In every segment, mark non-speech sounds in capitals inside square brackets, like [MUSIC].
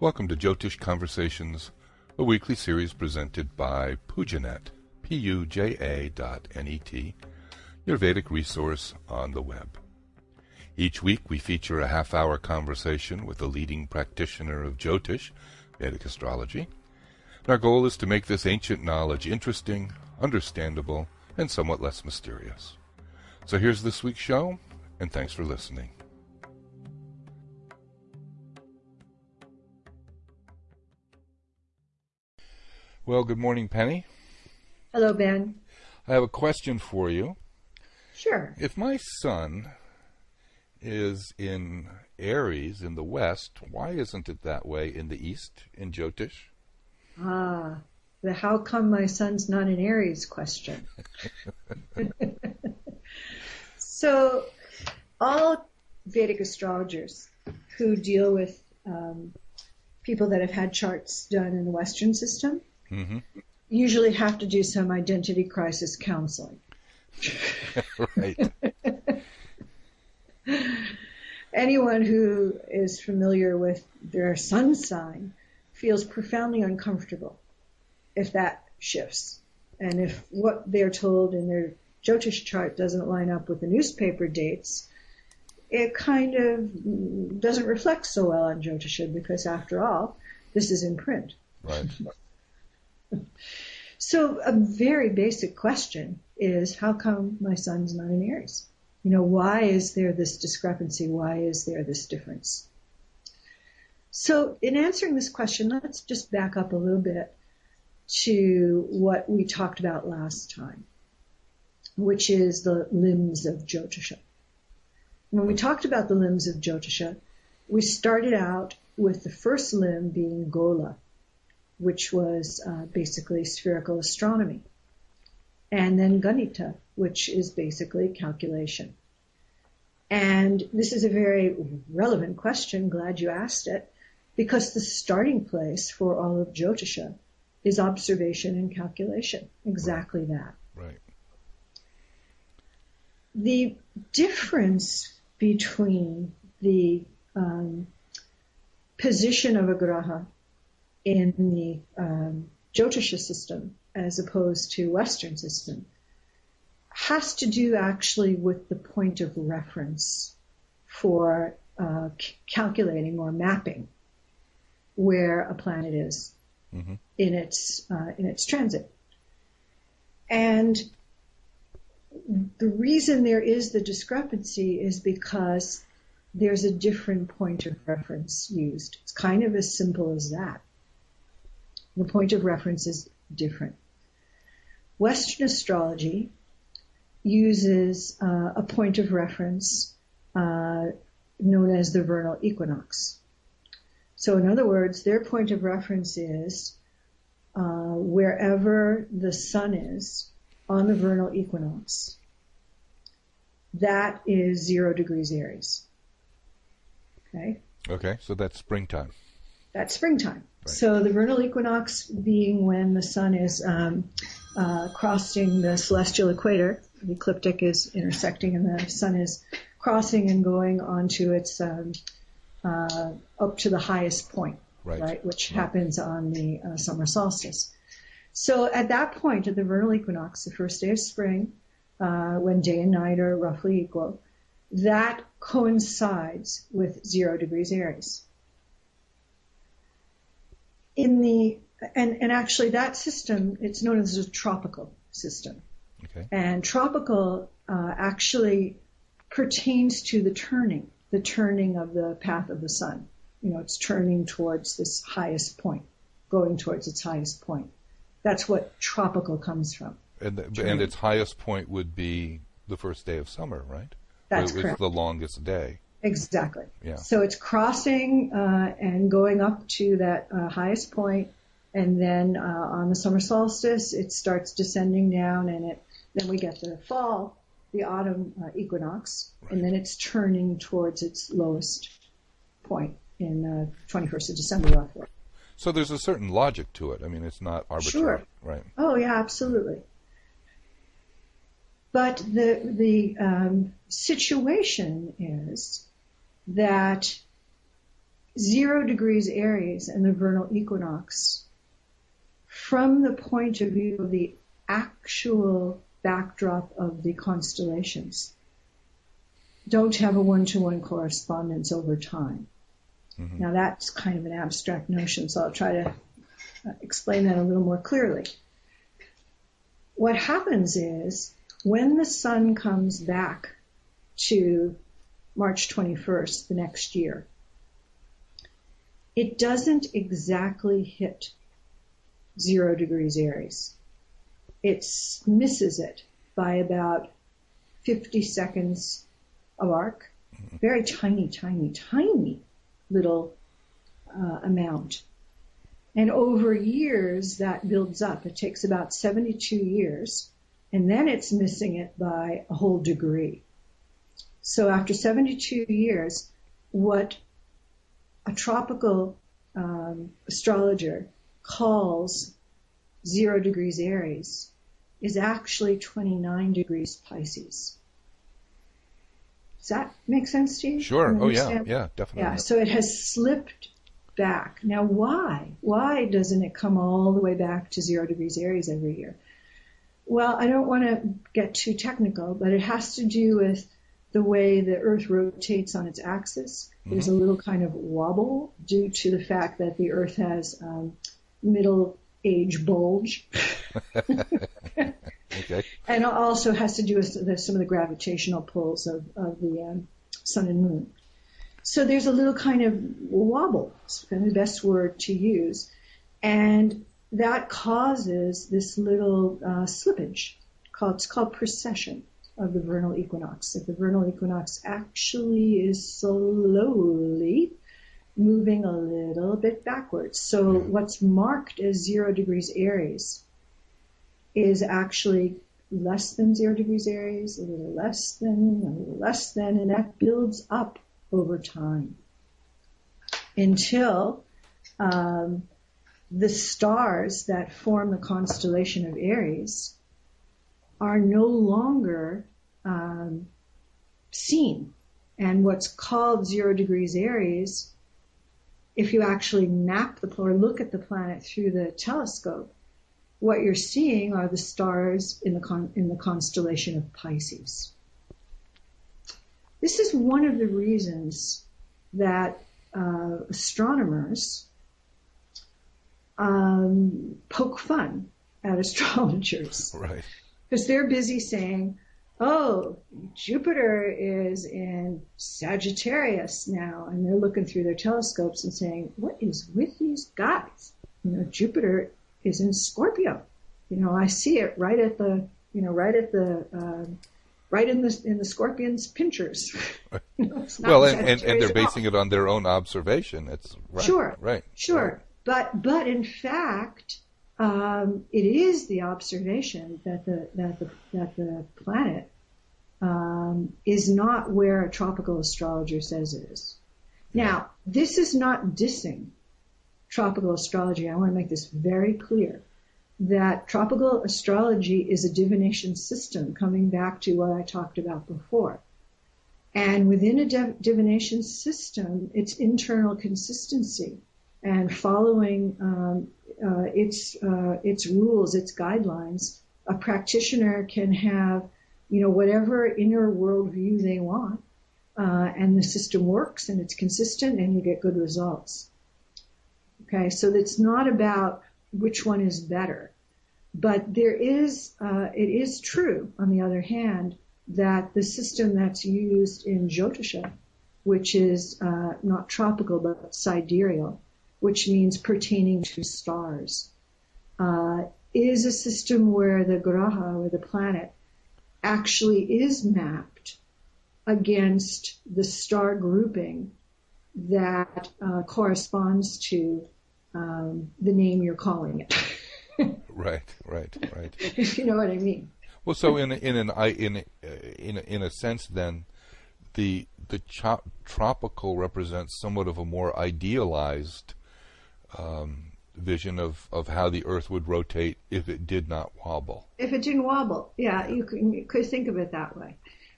Welcome to Jyotish Conversations, a weekly series presented by Pujanet, P-U-J-A dot N-E-T, your Vedic resource on the web. Each week we feature a half-hour conversation with a leading practitioner of Jyotish, Vedic astrology. And our goal is to make this ancient knowledge interesting, understandable, and somewhat less mysterious. So here's this week's show, and thanks for listening. Well, good morning, Penny. Hello, Ben. I have a question for you. Sure. If my sun is in Aries in the west, why isn't it that way in the east in Jyotish? Ah, the how come my sun's not in Aries question. [LAUGHS] so, all Vedic astrologers who deal with um, people that have had charts done in the Western system mm-hmm. usually have to do some identity crisis counseling. right. [LAUGHS] Anyone who is familiar with their sun sign feels profoundly uncomfortable if that shifts. And if what they're told in their Jyotish chart doesn't line up with the newspaper dates, it kind of doesn't reflect so well on Jyotisha because after all, this is in print. Right. [LAUGHS] So a very basic question is how come my sun's not an Aries? You know, why is there this discrepancy? Why is there this difference? So in answering this question, let's just back up a little bit to what we talked about last time, which is the limbs of Jyotisha. When we talked about the limbs of Jyotisha, we started out with the first limb being Gola, which was uh, basically spherical astronomy. And then Ganita, which is basically calculation. And this is a very relevant question. Glad you asked it. Because the starting place for all of Jyotisha is observation and calculation. Exactly right. that. Right. The difference between the um, position of a graha in the um, Jyotisha system as opposed to Western system has to do actually with the point of reference for uh, c- calculating or mapping where a planet is mm-hmm. in its uh, in its transit. And the reason there is the discrepancy is because there's a different point of reference used. It's kind of as simple as that. The point of reference is different. Western astrology uses uh, a point of reference uh, known as the vernal equinox. So, in other words, their point of reference is uh, wherever the sun is on the vernal equinox. That is zero degrees Aries. Okay. Okay, so that's springtime. That's springtime. So the vernal equinox being when the sun is um, uh, crossing the celestial equator, the ecliptic is intersecting, and the sun is crossing and going onto its um, uh, up to the highest point, right? right which right. happens on the uh, summer solstice. So at that point, at the vernal equinox, the first day of spring, uh, when day and night are roughly equal, that coincides with zero degrees Aries in the and and actually that system it's known as a tropical system. Okay. And tropical uh, actually pertains to the turning, the turning of the path of the sun. You know, it's turning towards this highest point, going towards its highest point. That's what tropical comes from. And, the, and its highest point would be the first day of summer, right? That's it correct. the longest day. Exactly. Yeah. So it's crossing uh, and going up to that uh, highest point, and then uh, on the summer solstice, it starts descending down, and it then we get the fall, the autumn uh, equinox, right. and then it's turning towards its lowest point in 21st uh, of December, roughly. So there's a certain logic to it. I mean, it's not arbitrary, sure. right? Oh yeah, absolutely. But the the um, situation is that zero degrees Aries and the vernal equinox from the point of view of the actual backdrop of the constellations don't have a one-to-one correspondence over time. Mm-hmm. Now that's kind of an abstract notion, so I'll try to explain that a little more clearly. What happens is when the sun comes back to March 21st the next year, it doesn't exactly hit zero degrees Aries. It misses it by about 50 seconds of arc. Very tiny, tiny, tiny little uh, amount. And over years, that builds up. It takes about 72 years, and then it's missing it by a whole degree. So after 72 years, what a tropical um, astrologer calls zero degrees Aries is actually 29 degrees Pisces. Does that make sense to you? Sure. Oh yeah, yeah, definitely. Yeah. So it has slipped back. Now why? Why doesn't it come all the way back to zero degrees Aries every year? Well, I don't want to get too technical, but it has to do with the way the Earth rotates on its axis. Mm-hmm. There's a little kind of wobble due to the fact that the Earth has um, middle age bulge. [LAUGHS] Okay. And it also has to do with the, some of the gravitational pulls of, of the um, sun and moon. So there's a little kind of wobble, it's kind of the best word to use. And that causes this little uh, slippage. Called, it's called precession of the vernal equinox. If the vernal equinox actually is slowly moving a little bit backwards. So what's marked as zero degrees Aries is actually less than zero degrees Aries, a little less than, a little less than, and that builds up over time until um, the stars that form the constellation of Aries are no longer um, seen. And what's called zero degrees Aries, if you actually map the or look at the planet through the telescope, what you're seeing are the stars in the con- in the constellation of Pisces. This is one of the reasons that uh, astronomers um, poke fun at [LAUGHS] astrologers, right? Because they're busy saying, "Oh, Jupiter is in Sagittarius now," and they're looking through their telescopes and saying, "What is with these guys?" You know, Jupiter is in Scorpio. You know, I see it right at the, you know, right at the, uh, right in the in the scorpion's pinchers. [LAUGHS] you know, well, and, and, and, they're basing it on their own observation. It's right, sure, right, sure. Right. But but in fact, um, it is the observation that the that the that the planet um, is not where a tropical astrologer says it is. Now, this is not dissing tropical astrology. I want to make this very clear that tropical astrology is a divination system coming back to what I talked about before. And within a div- divination system, it's internal consistency and following um, uh, its uh, its rules, its guidelines. A practitioner can have, you know, whatever inner worldview they want, uh, and the system works and it's consistent, and you get good results. Okay, so it's not about which one is better. But there is, uh, it is true, on the other hand, that the system that's used in Jyotisha, which is uh, not tropical but sidereal, which means pertaining to stars, uh, is a system where the graha or the planet actually is mapped against the star grouping that uh, corresponds to um, the name you're calling it. [LAUGHS] right, right, right. if you know what I mean. Well, so in in an in in in a sense, then the the cho- tropical represents somewhat of a more idealized um, vision of, of how the Earth would rotate if it did not wobble. If it didn't wobble, yeah, you could, you could think of it that way.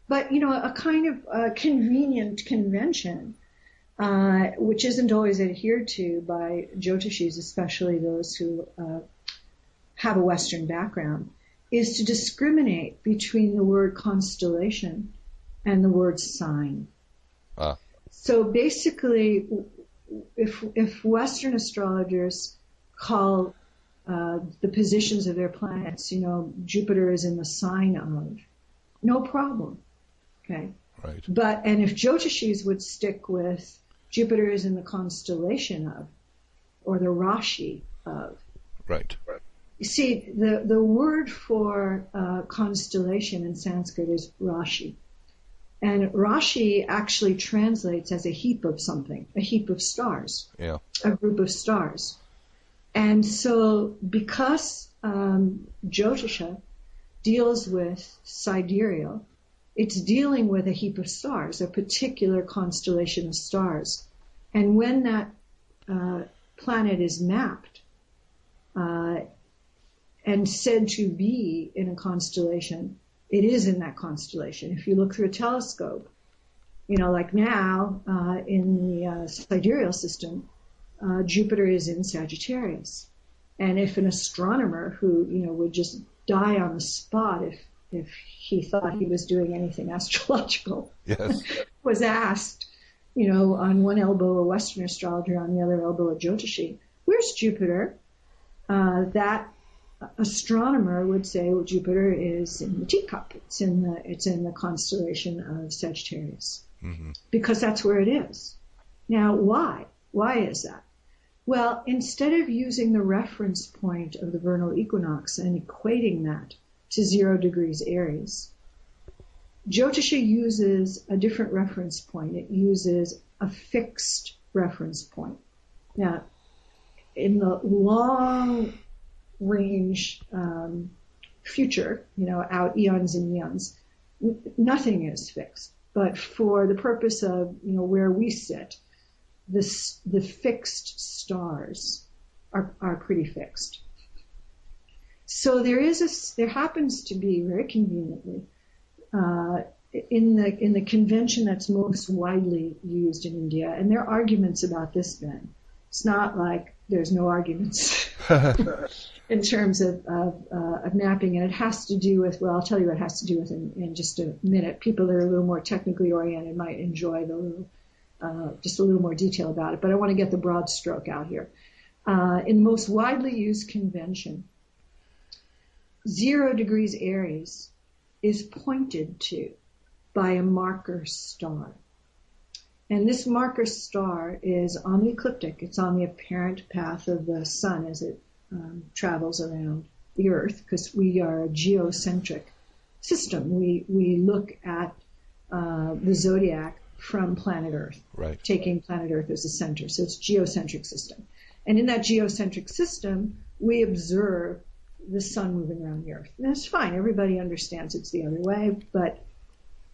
But you know, a kind of uh, convenient convention uh, which isn't always adhered to by Jyotishis, especially those who uh, have a Western background, is to discriminate between the word constellation and the word sign. Ah. So basically, if if Western astrologers call uh, the positions of their planets, you know, Jupiter is in the sign of, no problem. Okay. Right. But and if Jyotishis would stick with Jupiter is in the constellation of, or the Rashi of. Right. You see, the the word for uh, constellation in Sanskrit is Rashi. And Rashi actually translates as a heap of something, a heap of stars, Yeah. a group of stars. And so because um, Jyotisha deals with sidereal, it's dealing with a heap of stars, a particular constellation of stars. And when that uh, planet is mapped uh, and said to be in a constellation, it is in that constellation. If you look through a telescope, you know, like now uh, in the uh, sidereal system, uh, Jupiter is in Sagittarius. And if an astronomer who, you know, would just die on the spot if, if he thought he was doing anything [LAUGHS] astrological Yes. [LAUGHS] was asked, you know, on one elbow a Western astrologer, on the other elbow a Jyotishi, where's Jupiter? Uh, that astronomer would say, well, Jupiter is in the teacup. It's in the, it's in the constellation of Sagittarius. hmm Because that's where it is. Now, why? Why is that? Well, instead of using the reference point of the vernal equinox and equating that to zero degrees Aries, Jyotisha uses a different reference point. It uses a fixed reference point. Now, in the long range um, future, you know, out eons and eons, nothing is fixed. But for the purpose of, you know, where we sit, this, the fixed stars are, are pretty fixed. So there is a, there happens to be very conveniently, uh, in the, in the convention that's most widely used in India, and there are arguments about this then. It's not like there's no arguments [LAUGHS] [LAUGHS] in terms of, of, uh, of mapping, and it has to do with, well, I'll tell you what it has to do with in, in just a minute. People that are a little more technically oriented might enjoy the little, uh, just a little more detail about it, but I want to get the broad stroke out here. Uh, in the most widely used convention, zero degrees Aries is pointed to by a marker star. And this marker star is on the ecliptic. It's on the apparent path of the sun as it um, travels around the Earth, because we are a geocentric system. We we look at uh, the zodiac from planet Earth, Right. taking planet Earth as the center. So it's geocentric system. And in that geocentric system, we observe the sun moving around the Earth. And that's fine. Everybody understands it's the other way, but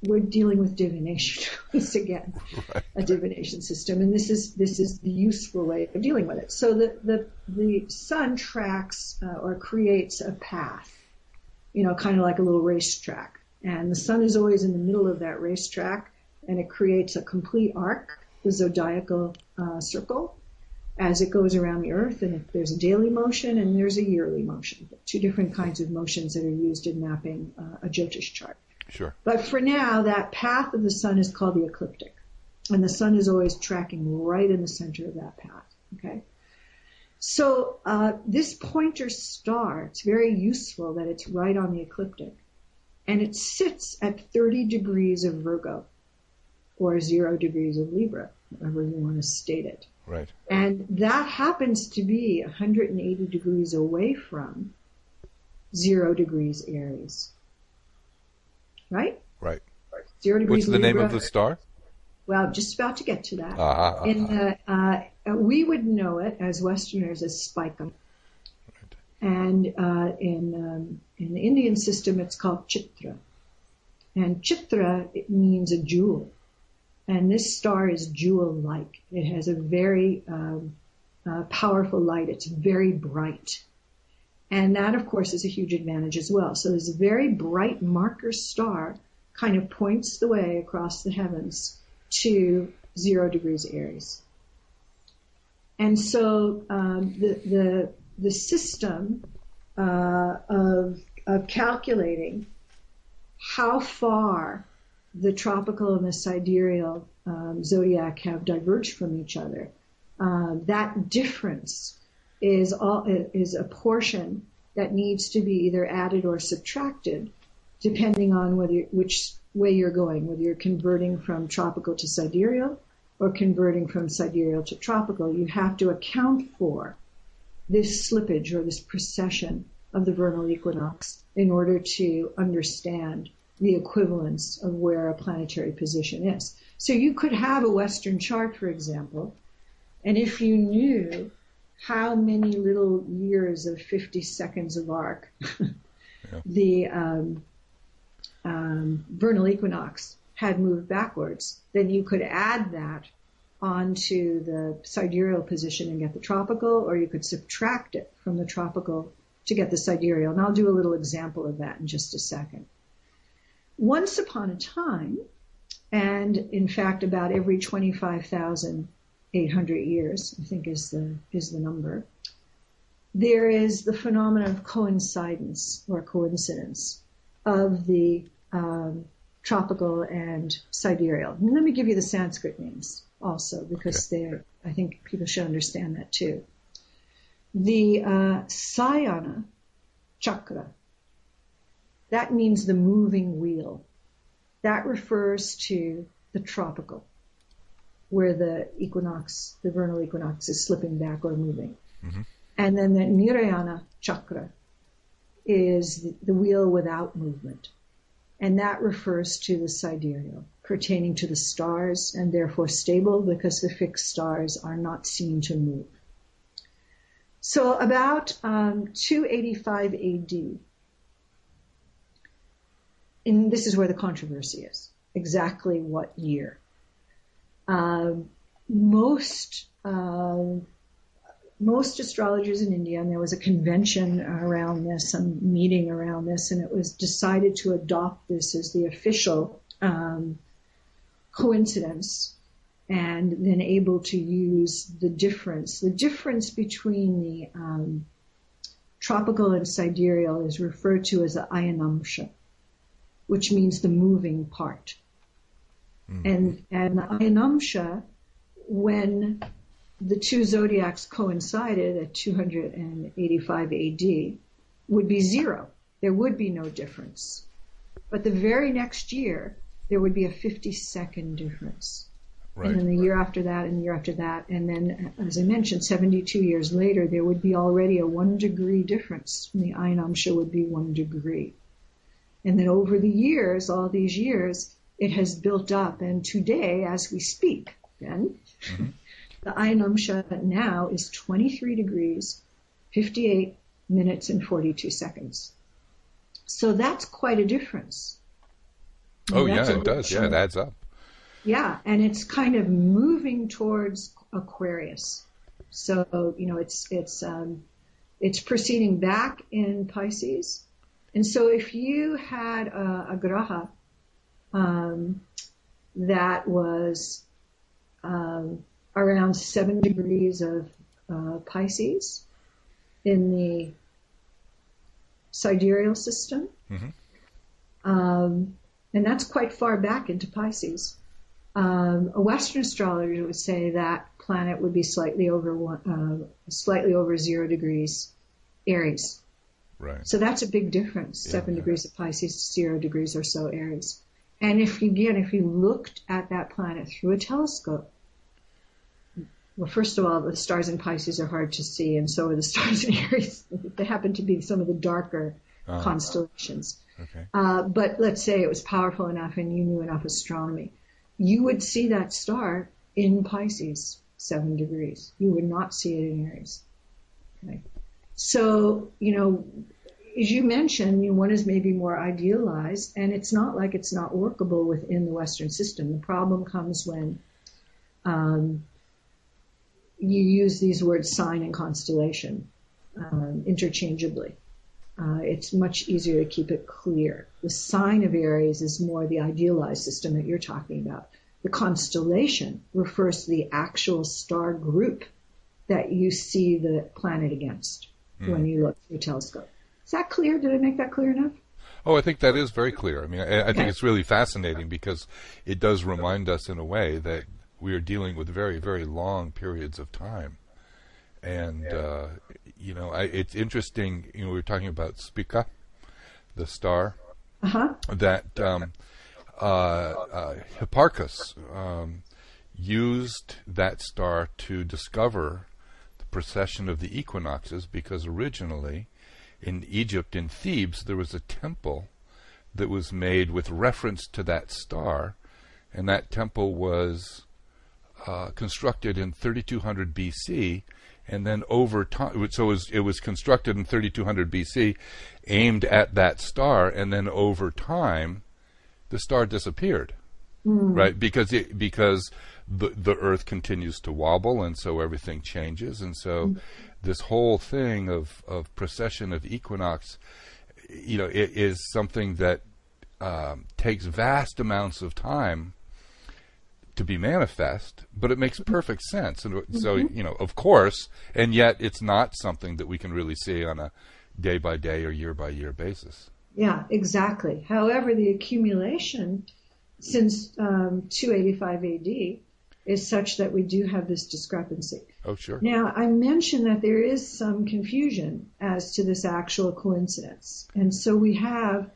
we're dealing with divination [LAUGHS] once again, Right. a divination system, and this is this is the useful way of dealing with it. So the the the sun tracks uh, or creates a path, you know, kind of like a little racetrack, and the sun is always in the middle of that racetrack, and it creates a complete arc, the zodiacal uh, circle, as it goes around the Earth. And there's a daily motion and there's a yearly motion, two different kinds of motions that are used in mapping uh, a Jyotish chart. Sure. But for now, that path of the sun is called the ecliptic. And the sun is always tracking right in the center of that path. Okay? So, uh, this pointer star, it's very useful that it's right on the ecliptic. And it sits at 30 degrees of Virgo, or zero degrees of Libra, however you want to state it. Right. And that happens to be 180 degrees away from zero degrees Aries. Right? Right. Zero degrees What's the name Libra. of the star? Well, just about to get to that. Ah, In ah. the, uh, we would know it as Westerners as Spica. And uh, in um, in the Indian system, it's called chitra. And chitra it means a jewel, and this star is jewel-like. It has a very um, uh, powerful light. It's very bright, and that, of course, is a huge advantage as well. So this very bright marker star kind of points the way across the heavens to zero degrees Aries. And so um, the, the, the system uh, of, of calculating how far the tropical and the sidereal um, zodiac have diverged from each other. Uh, that difference is a portion that needs to be either added or subtracted, depending on whether which way you're going, whether you're converting from tropical to sidereal or converting from sidereal to tropical. You have to account for this slippage or this precession of the vernal equinox in order to understand the equivalence of where a planetary position is. So you could have a Western chart, for example, and if you knew how many little years of 50 seconds of arc [LAUGHS] yeah. the um, um, vernal equinox had moved backwards, then you could add that onto the sidereal position and get the tropical, or you could subtract it from the tropical to get the sidereal. And I'll do a little example of that in just a second. Once upon a time, and in fact about every 25,800 years, I think is the, is the number, there is the phenomenon of coincidence or coincidence of the um, tropical and sidereal. And let me give you the Sanskrit names also because okay. they're, I think people should understand that too. The uh, Sayana chakra, that means the moving wheel. That refers to the tropical, where the equinox, the vernal equinox is slipping back or moving. Mm-hmm. And then the Nirayana chakra is the, the wheel without movement. And that refers to the sidereal, pertaining to the stars and therefore stable because the fixed stars are not seen to move. So about um, 285 AD, and this is where the controversy is. Exactly what year? Um, most uh, most astrologers in India, and there was a convention around this, some meeting around this, and it was decided to adopt this as the official um, coincidence, and then able to use the difference. The difference between the um, tropical and sidereal is referred to as the ayanamsha, which means the moving part. Mm-hmm. And and the ayanamsha, when the two zodiacs coincided at 285 AD would be zero. There would be no difference. But the very next year, there would be a 50 second difference. Right. And then the year after that, and the year after that, and then, as I mentioned, 72 years later, there would be already a one degree difference. And the Ayanamsha would be one degree. And then over the years, all these years, it has built up. And today, as we speak, then, mm-hmm. The Ayanamsha now is 23 degrees, 58 minutes and 42 seconds. So that's quite a difference. Oh yeah, it does. Yeah, it adds up. Yeah, and it's kind of moving towards Aquarius. So you know, it's it's um, it's proceeding back in Pisces, and so if you had a, a graha um, that was um, around seven degrees of uh, Pisces in the sidereal system. Mm-hmm. Um, and that's quite far back into Pisces. Um, a Western astrologer would say that planet would be slightly over one, uh, slightly over zero degrees Aries. Right. So that's a big difference. Yeah, Seven yeah. degrees of Pisces, zero degrees or so Aries. And if again, if you looked at that planet through a telescope, well, first of all, the stars in Pisces are hard to see, and so are the [LAUGHS] stars in Aries. they happen to be some of the darker uh, constellations. Okay. Uh, but let's say it was powerful enough and you knew enough astronomy. You would see that star in Pisces, seven degrees. You would not see it in Aries. Okay. So, you know, as you mentioned, you know, one is maybe more idealized, and it's not like it's not workable within the Western system. The problem comes when um, you use these words sign and constellation um, interchangeably. Uh, it's much easier to keep it clear. The sign of Aries is more the idealized system that you're talking about. the constellation refers to the actual star group that you see the planet against mm. when you look through a telescope. Is that clear? Did I make that clear enough? Oh, I think that is very clear. I mean, I, I think it's really fascinating because it does remind us in a way that we are dealing with very, very long periods of time. And, uh, you know, I, it's interesting, you know, we were talking about Spica, the star, uh-huh. that um, uh, uh, Hipparchus um, used that star to discover the precession of the equinoxes because originally in Egypt, in Thebes, there was a temple that was made with reference to that star, and that temple was uh, constructed in 3200 BC, and then over time, so it was, it was constructed in 3200 BC, aimed at that star, and then over time, the star disappeared, mm. right? Because it, because the the Earth continues to wobble, and so everything changes, and so mm this whole thing of, of precession of equinox, you know, it is something that um, takes vast amounts of time to be manifest, but it makes perfect sense. And mm-hmm. so, you know, of course, and yet it's not something that we can really see on a day by day or year by year basis. Yeah, exactly. However, the accumulation since um, 285 AD is such that we do have this discrepancy. Oh, sure. Now, I mentioned that there is some confusion as to this actual coincidence. And so we have,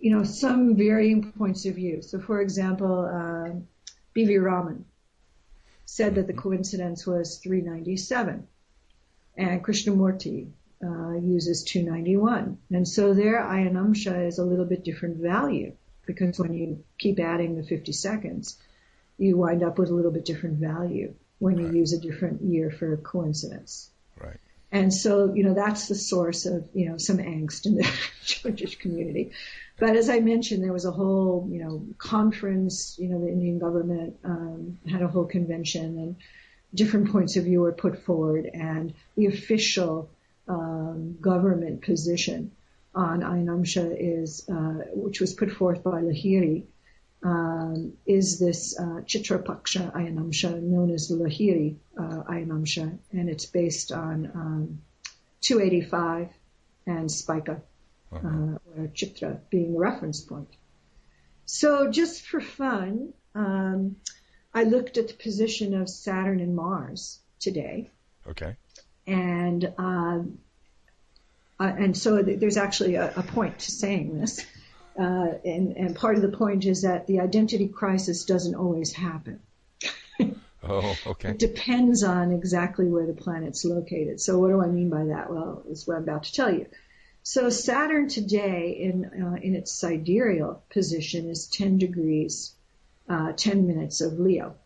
you know, some varying points of view. So, for example, uh, B.V. Raman said that the coincidence was 397, and Krishnamurti uh, uses 291. And so their Ayanamsha is a little bit different value because when you keep adding the 50 seconds, you wind up with a little bit different value when you right. use a different year for coincidence. Right. And so, you know, that's the source of, you know, some angst in the [LAUGHS] Jyotish community. But as I mentioned, there was a whole, you know, conference, you know, the Indian government um, had a whole convention and different points of view were put forward and the official um, government position on Ayanamsha is, uh, which was put forth by Lahiri, um, is this uh, Chitrapaksha Ayanamsha known as the Lahiri uh, Ayanamsha, and it's based on um, 285 and Spica, uh-huh. uh, or Chitra being the reference point. So just for fun, um, I looked at the position of Saturn and Mars today. Okay. And um, uh, and so th- there's actually a, a point to saying this. Uh, and, and part of the point is that the identity crisis doesn't always happen. [LAUGHS] oh, okay. It depends on exactly where the planet's located. So what do I mean by that? Well, it's what I'm about to tell you. So Saturn today in uh, in its sidereal position is 10 degrees, uh, 10 minutes of Leo.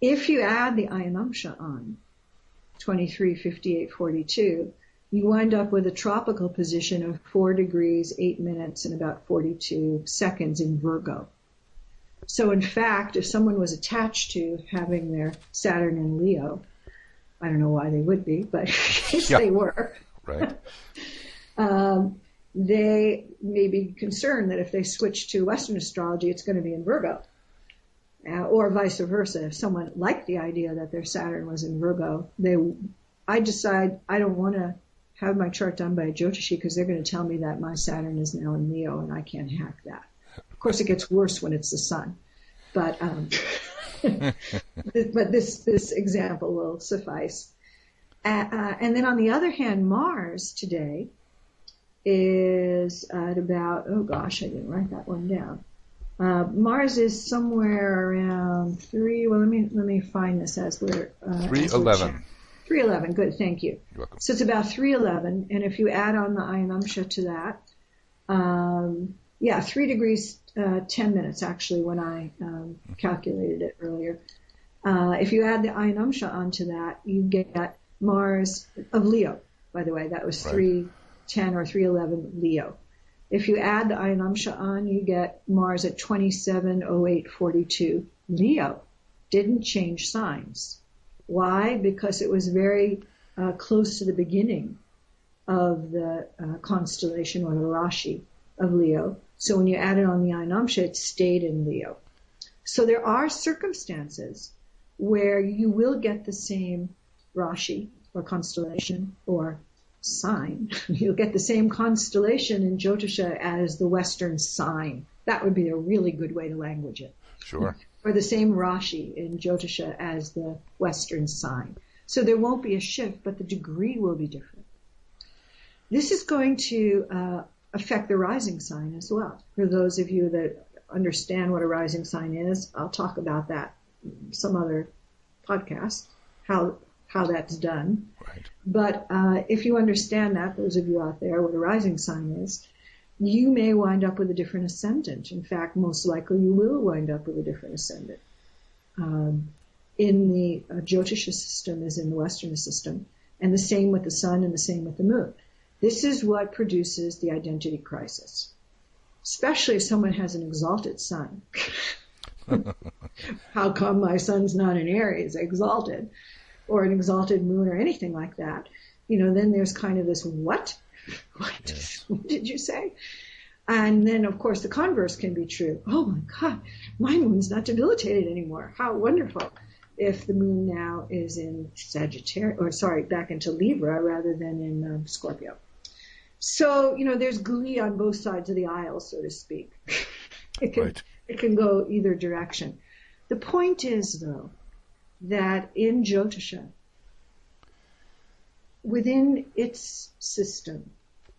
If you add the Ayanamsha on, 23, 58, 42, you wind up with a tropical position of 4 degrees, 8 minutes, and about 42 seconds in Virgo. So in fact, if someone was attached to having their Saturn in Leo, I don't know why they would be, but [LAUGHS] if yeah. they were, right. [LAUGHS] um, they may be concerned that if they switch to Western astrology, it's going to be in Virgo. Uh, or vice versa. If someone liked the idea that their Saturn was in Virgo, they, I decide I don't want to have my chart done by a Jyotishi because they're going to tell me that my Saturn is now in Leo and I can't hack that. Of course, it gets worse when it's the sun, but um, [LAUGHS] but this this example will suffice. Uh, uh, and then on the other hand, Mars today is at about oh gosh, I didn't write that one down. Uh, Mars is somewhere around three. Well, let me let me find this as we're uh, three eleven. 311, good, thank you. You're welcome. So it's about 311, and if you add on the Ayanamsha to that, um, yeah, 3 degrees, uh, 10 minutes actually when I um, calculated it earlier. Uh, if you add the Ayanamsha onto that, you get Mars of Leo, by the way, that was right. 310 or 311 Leo. If you add the Ayanamsha on, you get Mars at 270842 Leo. Didn't change signs. Why? Because it was very uh, close to the beginning of the uh, constellation or the Rashi of Leo. So when you added on the Ayanamsha, it stayed in Leo. So there are circumstances where you will get the same Rashi or constellation or sign. [LAUGHS] You'll get the same constellation in Jyotisha as the Western sign. That would be a really good way to language it. Sure. Or the same Rashi in Jyotisha as the Western sign. So there won't be a shift, but the degree will be different. This is going to uh, affect the rising sign as well. For those of you that understand what a rising sign is, I'll talk about that some other podcast, how how that's done. Right. But uh, if you understand that, those of you out there, what a rising sign is, you may wind up with a different ascendant. In fact, most likely you will wind up with a different ascendant. Um, in the uh, Jyotisha system as in the Western system, and the same with the sun and the same with the moon. This is what produces the identity crisis, especially if someone has an exalted sun. [LAUGHS] How come my sun's not in Aries, exalted, or an exalted moon, or anything like that? You know, then there's kind of this what? [LAUGHS] What, [LAUGHS] did you say? And then, of course, the converse can be true. Oh my God, my moon's not debilitated anymore. How wonderful if the moon now is in Sagittarius, or sorry, back into Libra rather than in um, Scorpio. So, you know, there's glee on both sides of the aisle, so to speak. [LAUGHS] it can, right. it can go either direction. The point is, though, that in Jyotisha, within its system,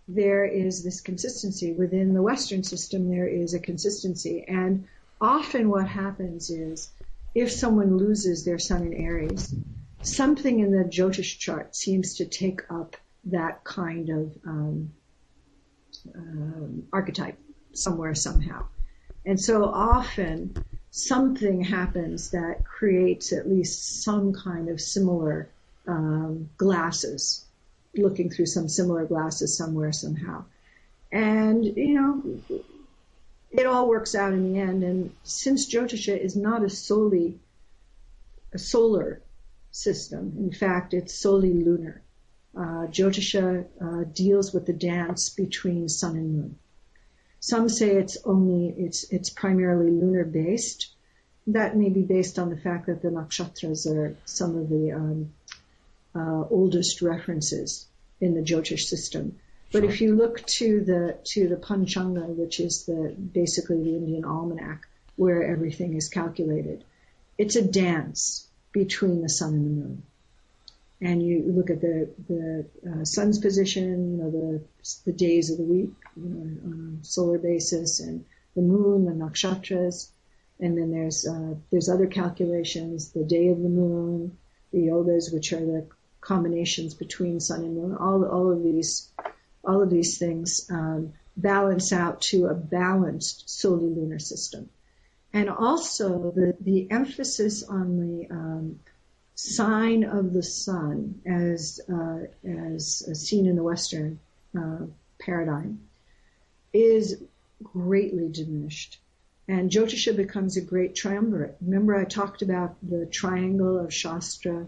there is this consistency. Within the Western system, there is a consistency. And often what happens is if someone loses their sun in Aries, something in the Jyotish chart seems to take up that kind of um, um, archetype somewhere somehow. And so often something happens that creates at least some kind of similar um, glasses, looking through some similar glasses somewhere somehow. And, you know, it all works out in the end. And since Jyotisha is not a solely a solar system, in fact, it's solely lunar. Uh, Jyotisha uh, deals with the dance between sun and moon. Some say it's only it's it's primarily lunar based. That may be based on the fact that the nakshatras are some of the um, uh, oldest references in the Jyotish system. But sure. if you look to the to the Panchanga, which is the basically the Indian almanac, where everything is calculated, it's a dance between the sun and the moon. And you look at the the uh, sun's position, you know the the days of the week, you know, on a solar basis, and the moon, the nakshatras, and then there's uh, there's other calculations, the day of the moon, the yogas, which are the combinations between sun and moon. All all of these all of these things um, balance out to a balanced solar lunar system. And also the, the emphasis on the um, sign of the sun as, uh, as seen in the Western uh, paradigm is greatly diminished. And Jyotisha becomes a great triumvirate. Remember I talked about the triangle of Shastra,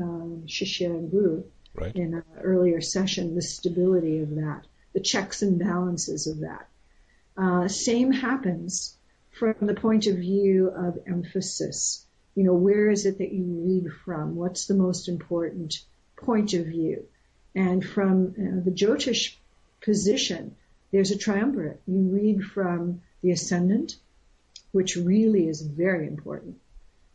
um, Shishya, and Guru right. in an earlier session, the stability of that, the checks and balances of that. Uh, same happens from the point of view of emphasis. You know, where is it that you read from? What's the most important point of view? And from uh, the Jyotish position, there's a triumvirate. You read from the ascendant, which really is very important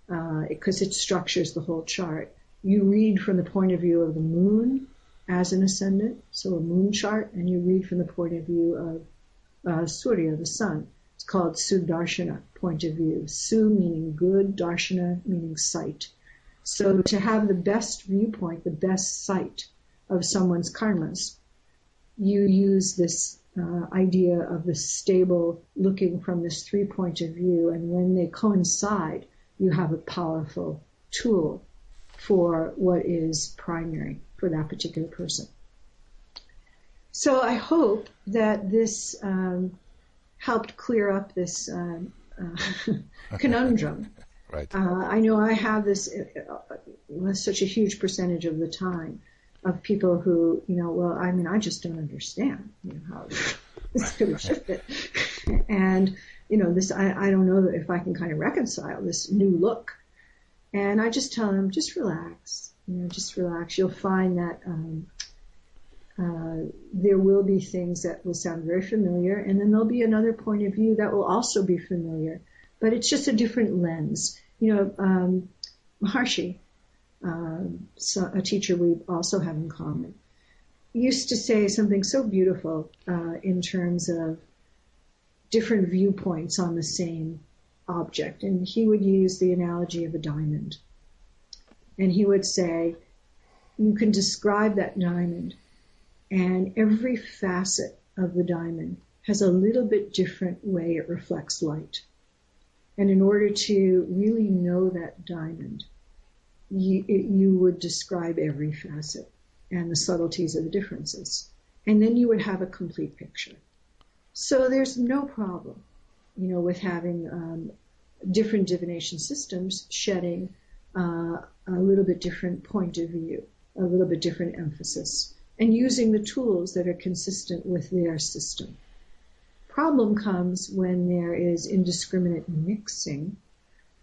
because uh, it structures the whole chart you read from the point of view of the moon as an ascendant, so a moon chart, and you read from the point of view of uh, Surya, the sun. It's called Sudarshana, point of view. Su meaning good, Darshana meaning sight. So to have the best viewpoint, the best sight of someone's karmas, you use this uh, idea of the stable looking from this three point of view, and when they coincide, you have a powerful tool for what is primary for that particular person. So I hope that this um, helped clear up this um, uh, [LAUGHS] conundrum. [LAUGHS] right. Uh, I know I have this uh, such a huge percentage of the time of people who, you know, well, I mean, I just don't understand you know, how this could have shifted. and you know, this, I, I don't know if I can kind of reconcile this new look. And I just tell them, just relax, you know, just relax. You'll find that, um, uh, there will be things that will sound very familiar, and then there'll be another point of view that will also be familiar, but it's just a different lens. You know, um, Maharshi, um, so a teacher we also have in common, used to say something so beautiful uh, in terms of different viewpoints on the same object. And he would use the analogy of a diamond. And he would say, you can describe that diamond, and every facet of the diamond has a little bit different way it reflects light. And in order to really know that diamond, you, you would describe every facet and the subtleties of the differences. And then you would have a complete picture. So there's no problem, you know, with having um, different divination systems shedding uh, a little bit different point of view, a little bit different emphasis, and using the tools that are consistent with their system. Problem comes when there is indiscriminate mixing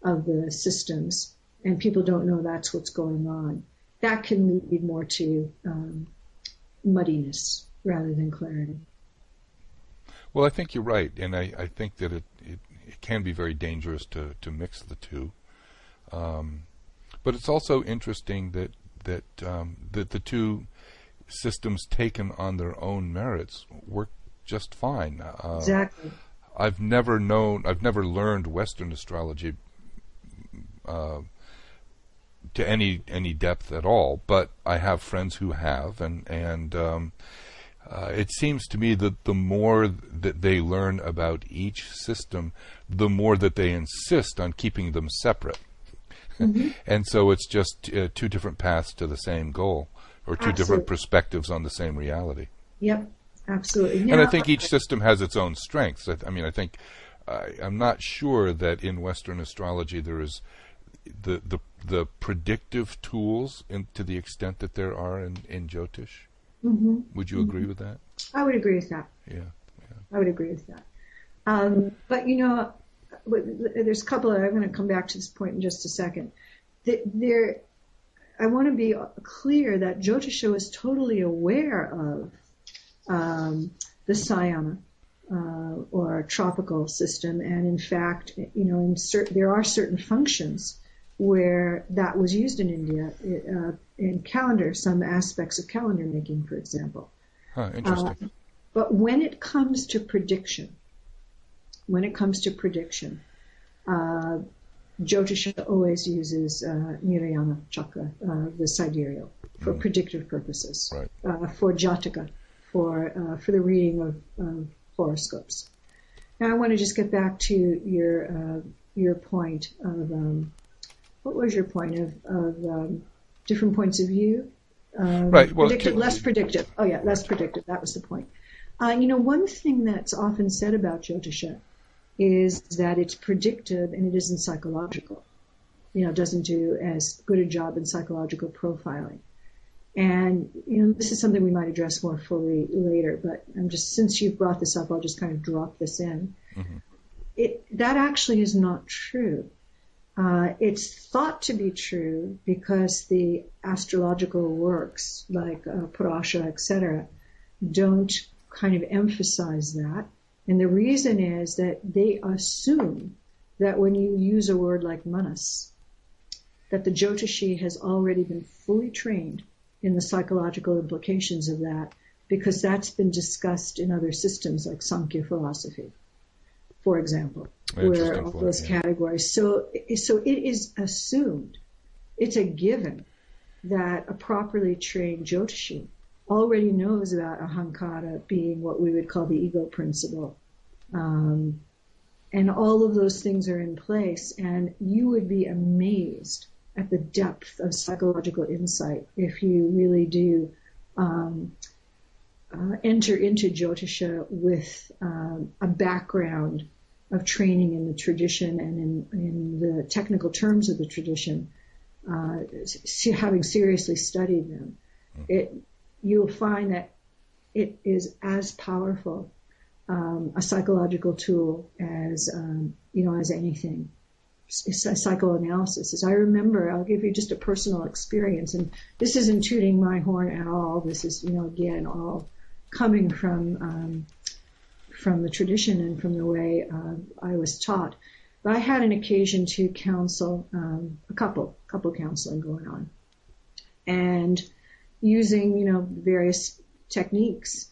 of the systems and people don't know that's what's going on. That can lead more to um, muddiness rather than clarity. Well, I think you're right, and I, I think that it, it, it, can be very dangerous to, to mix the two. Um, but it's also interesting that that um, that the two systems taken on their own merits work just fine. Uh, exactly. I've never known, I've never learned Western astrology uh, to any any depth at all, but I have friends who have, and and um, uh, it seems to me that the more that they learn about each system, the more that they insist on keeping them separate. Mm-hmm. [LAUGHS] and so it's just uh, two different paths to the same goal, or two absolutely. different perspectives on the same reality. Yep, absolutely. and I think each system has its own strengths. I, I mean, I think I, I'm not sure that in Western astrology there is the the the predictive tools in, to the extent that there are in, in Jyotish? Mm-hmm. Would you agree with that? I would agree with that. Yeah, yeah. I would agree with that. Um, but you know, there's a couple of, I'm going to come back to this point in just a second. There, I want to be clear that Jyotisha is totally aware of um, the Sayana uh, or tropical system, and in fact, you know, in certain, there are certain functions where that was used in India uh, in calendar, some aspects of calendar making, for example. Huh, interesting. Uh, but when it comes to prediction, when it comes to prediction, uh, Jyotisha always uses uh, Nirayana Chakra, uh, the sidereal, for mm. predictive purposes, right. uh, for Jataka, for uh, for the reading of, of, horoscopes. Now, I want to just get back to your uh, your point of um, what was your point of, of um, different points of view? Um, right. Well, predictive, less predictive. Oh yeah, less predictive. That was the point. Uh, you know, one thing that's often said about Jyotisha is that it's predictive and it isn't psychological. You know, it doesn't do as good a job in psychological profiling. And, you know, this is something we might address more fully later, but I'm just, since you've brought this up, I'll just kind of drop this in. Mm-hmm. It, that actually is not true. Uh, it's thought to be true because the astrological works like uh, Parashara, etc., don't kind of emphasize that. And the reason is that they assume that when you use a word like manas, that the Jyotishi has already been fully trained in the psychological implications of that because that's been discussed in other systems like Sankhya philosophy for example, where all those yeah. categories. So, so it is assumed, it's a given that a properly trained Jyotishi already knows about ahankara being what we would call the ego principle. Um, and all of those things are in place, and you would be amazed at the depth of psychological insight if you really do um, uh, enter into Jyotisha with um, a background of training in the tradition and in, in the technical terms of the tradition, uh, having seriously studied them, it, you'll find that it is as powerful um, a psychological tool as um, you know as anything. Psychoanalysis. As I remember, I'll give you just a personal experience, and this isn't tooting my horn at all. This is, you know, again, all coming from um, from the tradition and from the way uh, I was taught. But I had an occasion to counsel um, a couple, couple counseling going on, and using you know various techniques,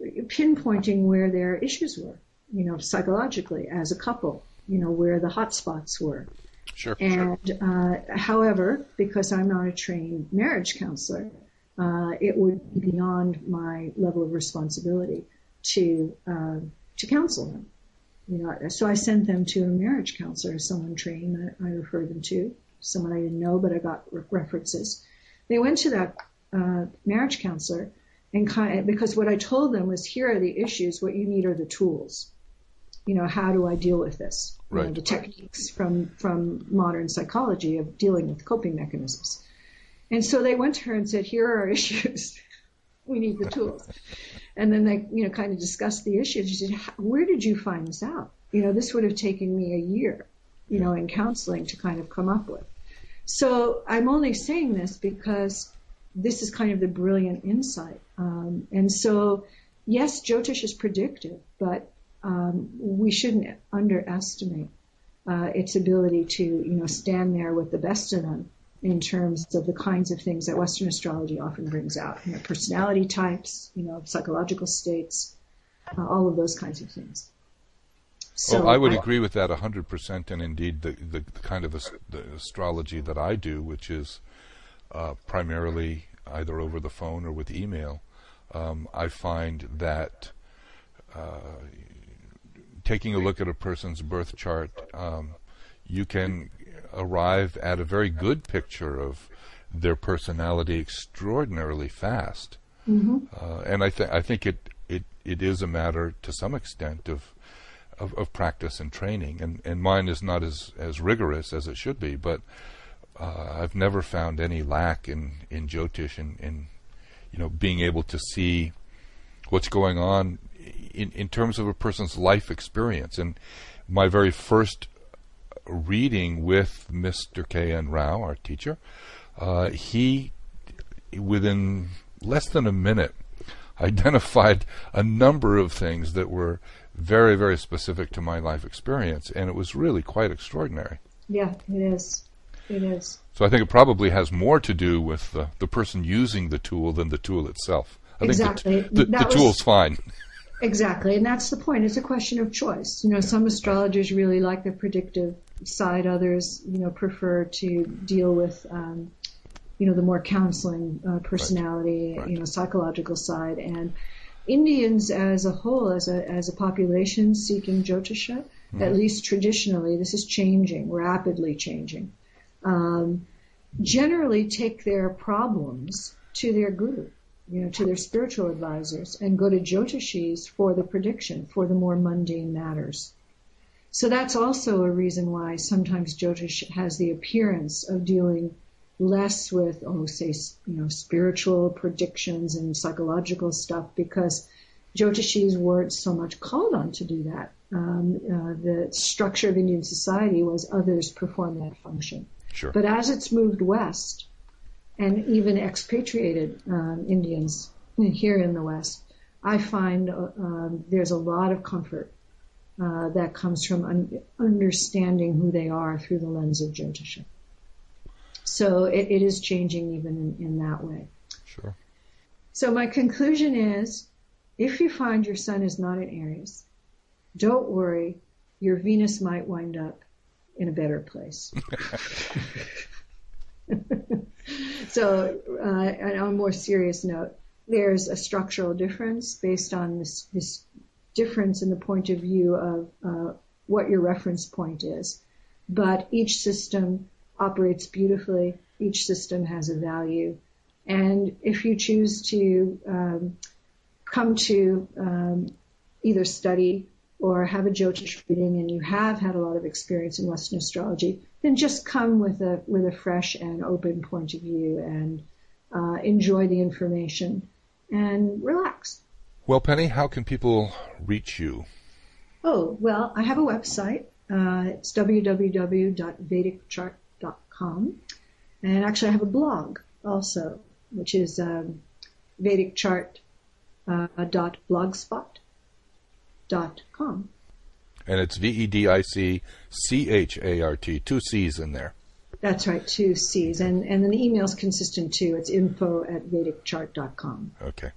pinpointing where their issues were, you know, psychologically as a couple, you know, where the hot spots were. Sure. And sure. Uh, however, because I'm not a trained marriage counselor, uh, it would be beyond my level of responsibility to uh, to counsel them. You know, so I sent them to a marriage counselor, someone trained that I referred them to, someone I didn't know, but I got re- references. They went to that uh, marriage counselor, and kind of, because what I told them was, here are the issues. What you need are the tools. You know, how do I deal with this? Right. You know, the techniques from from modern psychology of dealing with coping mechanisms. And so they went to her and said, here are our [LAUGHS] issues. we need the tools. And then they, you know, kind of discussed the issues. She said, where did you find this out? You know, this would have taken me a year, you know, in counseling to kind of come up with. So I'm only saying this because this is kind of the brilliant insight. Um, and so, yes, Jyotish is predictive, but um, we shouldn't underestimate uh, its ability to, you know, stand there with the best of them in terms of the kinds of things that Western astrology often brings out, you know, personality types, you know, psychological states, uh, all of those kinds of things. So well, I would I, agree with that 100%, and indeed the, the, the kind of the astrology that I do, which is uh, primarily either over the phone or with email, um, I find that uh, taking a look at a person's birth chart, um, you can arrive at a very good picture of their personality extraordinarily fast. Mm-hmm. Uh, and I, th- I think it, it, it is a matter to some extent of, of, of, practice and training. And, and mine is not as, as rigorous as it should be, but uh, I've never found any lack in, in Jyotish in, in you know, being able to see what's going on in, in terms of a person's life experience. And my very first reading with Mr. K. N. Rao, our teacher, uh, he, within less than a minute, [LAUGHS] identified a number of things that were very, very specific to my life experience, and it was really quite extraordinary. Yeah, it is. It is. So I think it probably has more to do with the, the person using the tool than the tool itself. I exactly. think the, the, the tool's fine. [LAUGHS] Exactly, and that's the point. It's a question of choice. You know, some astrologers really like the predictive side. Others, you know, prefer to deal with, um, you know, the more counseling uh, personality, right. Right. you know, psychological side. And Indians as a whole, as a as a population seeking Jyotisha, mm-hmm. at least traditionally, this is changing, rapidly changing. Um, generally, take their problems to their guru you know, to their spiritual advisors and go to Jyotishis for the prediction, for the more mundane matters. So that's also a reason why sometimes Jyotish has the appearance of dealing less with, oh, say, you know, spiritual predictions and psychological stuff because Jyotishis weren't so much called on to do that. Um, uh, the structure of Indian society was others perform that function. Sure. But as it's moved west, and even expatriated um, Indians here in the West, I find uh, um, there's a lot of comfort uh, that comes from un- understanding who they are through the lens of Jyotisha. So it, it is changing even in, in that way. Sure. So my conclusion is, if you find your sun is not in Aries, don't worry, your Venus might wind up in a better place. [LAUGHS] [LAUGHS] so, uh, on a more serious note, there's a structural difference based on this, this difference in the point of view of uh, what your reference point is. But each system operates beautifully. Each system has a value. And if you choose to um, come to um, either study or have a Jyotish reading and you have had a lot of experience in Western astrology, then just come with a with a fresh and open point of view and uh, enjoy the information and relax. Well, Penny, how can people reach you? Oh, well, I have a website. Uh, it's www.vedicchart.com. And actually, I have a blog also, which is um, vedicchart.blogspot.com. And it's V E D I C C H A R T, two C's in there. That's right, two C's. And, and then the email's consistent too. It's info at vedicchart.com. Okay.